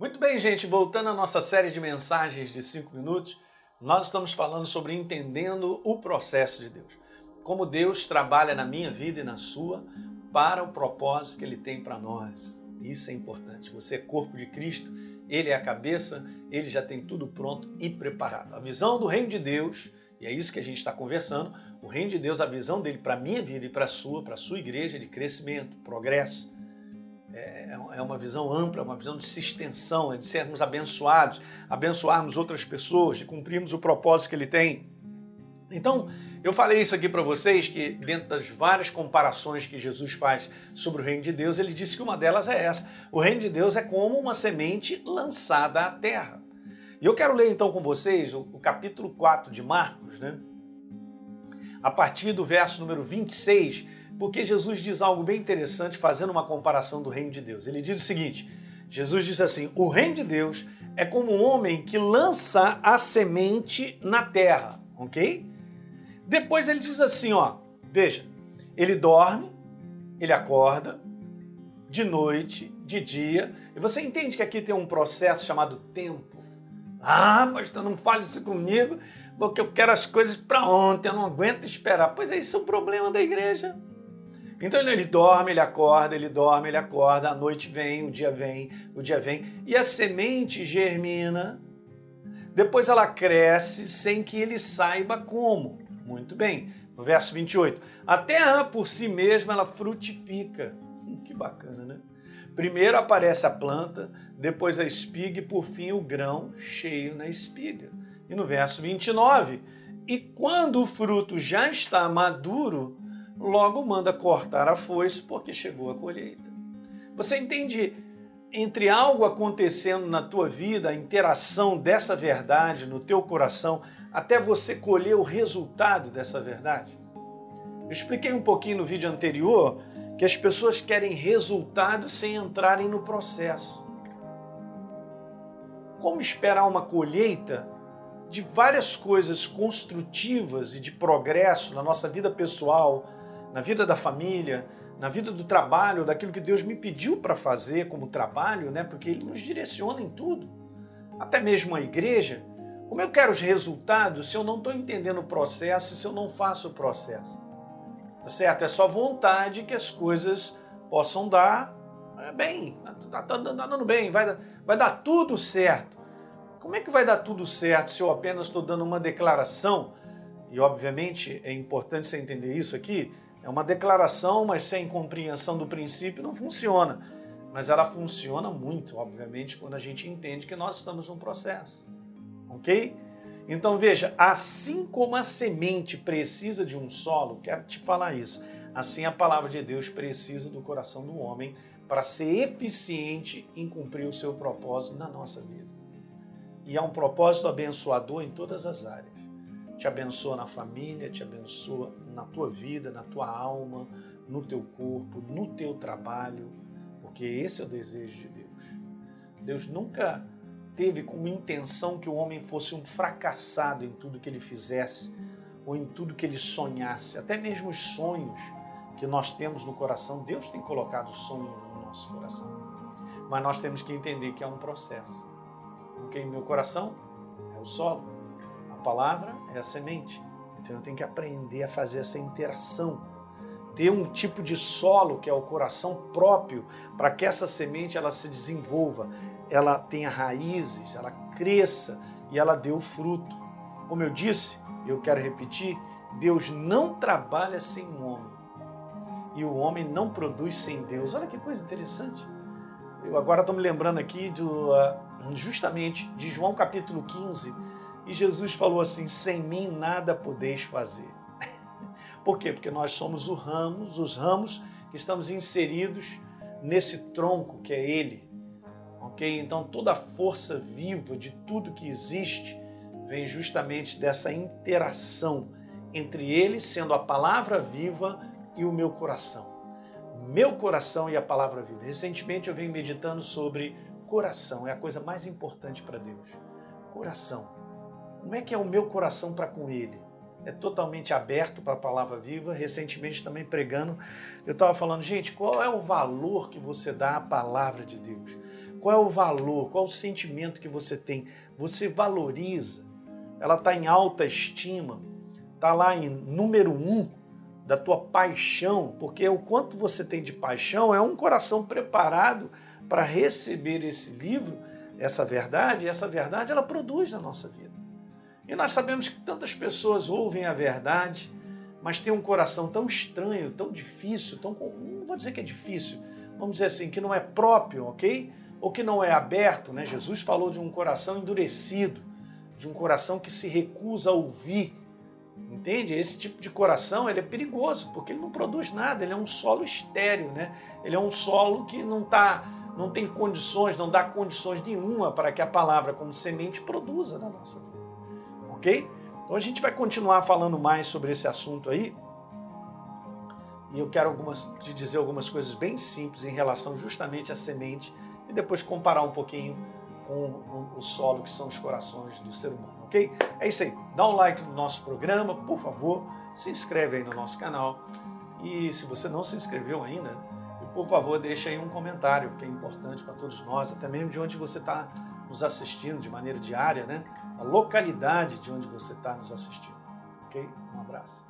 Muito bem, gente, voltando à nossa série de mensagens de cinco minutos, nós estamos falando sobre entendendo o processo de Deus. Como Deus trabalha na minha vida e na sua para o propósito que Ele tem para nós. Isso é importante. Você é corpo de Cristo, Ele é a cabeça, Ele já tem tudo pronto e preparado. A visão do reino de Deus, e é isso que a gente está conversando, o reino de Deus, a visão dele para a minha vida e para a sua, para a sua igreja, de crescimento, progresso é, é uma visão ampla, uma visão de extensão, é de sermos abençoados, abençoarmos outras pessoas, de cumprirmos o propósito que ele tem. Então, eu falei isso aqui para vocês, que dentro das várias comparações que Jesus faz sobre o reino de Deus, ele disse que uma delas é essa. O reino de Deus é como uma semente lançada à terra. E eu quero ler então com vocês o, o capítulo 4 de Marcos, né? A partir do verso número 26, porque Jesus diz algo bem interessante fazendo uma comparação do reino de Deus. Ele diz o seguinte: Jesus diz assim: o reino de Deus é como um homem que lança a semente na terra, ok? Depois ele diz assim: ó, veja, ele dorme, ele acorda, de noite, de dia, e você entende que aqui tem um processo chamado tempo. Ah, pastor, não fale isso comigo, porque eu quero as coisas para ontem, eu não aguento esperar. Pois é, isso é o problema da igreja. Então ele dorme, ele acorda, ele dorme, ele acorda, a noite vem, o dia vem, o dia vem, e a semente germina. Depois ela cresce sem que ele saiba como. Muito bem. No verso 28, a terra por si mesma ela frutifica. Hum, que bacana, né? Primeiro aparece a planta, depois a espiga e por fim o grão cheio na espiga. E no verso 29, e quando o fruto já está maduro, logo manda cortar a foice porque chegou a colheita. Você entende entre algo acontecendo na tua vida, a interação dessa verdade no teu coração, até você colher o resultado dessa verdade? Eu expliquei um pouquinho no vídeo anterior que as pessoas querem resultado sem entrarem no processo. Como esperar uma colheita de várias coisas construtivas e de progresso na nossa vida pessoal, na vida da família, na vida do trabalho, daquilo que Deus me pediu para fazer como trabalho, né? Porque Ele nos direciona em tudo, até mesmo a igreja. Como eu quero os resultados se eu não estou entendendo o processo, se eu não faço o processo? Tá certo? É só vontade que as coisas possam dar é, bem, está tá, tá dando bem, vai, vai dar tudo certo. Como é que vai dar tudo certo se eu apenas estou dando uma declaração? E obviamente é importante você entender isso aqui é uma declaração, mas sem compreensão do princípio não funciona. Mas ela funciona muito, obviamente, quando a gente entende que nós estamos num processo. Ok? Então veja, assim como a semente precisa de um solo, quero te falar isso, assim a palavra de Deus precisa do coração do homem para ser eficiente em cumprir o seu propósito na nossa vida. E é um propósito abençoador em todas as áreas te abençoa na família, te abençoa na tua vida, na tua alma, no teu corpo, no teu trabalho, porque esse é o desejo de Deus. Deus nunca teve como intenção que o homem fosse um fracassado em tudo que ele fizesse ou em tudo que ele sonhasse, até mesmo os sonhos que nós temos no coração. Deus tem colocado sonhos no nosso coração, mas nós temos que entender que é um processo. Porque em meu coração é o solo, palavra é a semente. Então eu tenho que aprender a fazer essa interação. Ter um tipo de solo que é o coração próprio para que essa semente ela se desenvolva, ela tenha raízes, ela cresça e ela dê o fruto. Como eu disse, eu quero repetir, Deus não trabalha sem o homem. E o homem não produz sem Deus. Olha que coisa interessante. Eu agora estou me lembrando aqui do, ah, justamente de João capítulo 15, e Jesus falou assim: sem mim nada podeis fazer. Por quê? Porque nós somos os ramos, os ramos que estamos inseridos nesse tronco que é Ele. Ok? Então toda a força viva de tudo que existe vem justamente dessa interação entre Ele, sendo a palavra viva, e o meu coração. Meu coração e a palavra viva. Recentemente eu venho meditando sobre coração, é a coisa mais importante para Deus. Coração. Como é que é o meu coração para com Ele? É totalmente aberto para a palavra viva. Recentemente também pregando, eu estava falando, gente, qual é o valor que você dá à palavra de Deus? Qual é o valor? Qual é o sentimento que você tem? Você valoriza? Ela está em alta estima? Está lá em número um da tua paixão? Porque o quanto você tem de paixão é um coração preparado para receber esse livro, essa verdade, e essa verdade ela produz na nossa vida. E nós sabemos que tantas pessoas ouvem a verdade, mas têm um coração tão estranho, tão difícil, tão não vou dizer que é difícil, vamos dizer assim, que não é próprio, ok? Ou que não é aberto, né? Jesus falou de um coração endurecido, de um coração que se recusa a ouvir. Entende? Esse tipo de coração ele é perigoso, porque ele não produz nada, ele é um solo estéreo, né? Ele é um solo que não tá, não tem condições, não dá condições nenhuma para que a palavra como semente produza na nossa vida. OK? Então a gente vai continuar falando mais sobre esse assunto aí. E eu quero algumas, te dizer algumas coisas bem simples em relação justamente à semente e depois comparar um pouquinho com o solo que são os corações do ser humano, ok? É isso aí. Dá um like no nosso programa, por favor. Se inscreve aí no nosso canal. E se você não se inscreveu ainda, por favor, deixe aí um comentário, que é importante para todos nós, até mesmo de onde você está nos assistindo de maneira diária, né? A localidade de onde você está nos assistindo. Ok? Um abraço.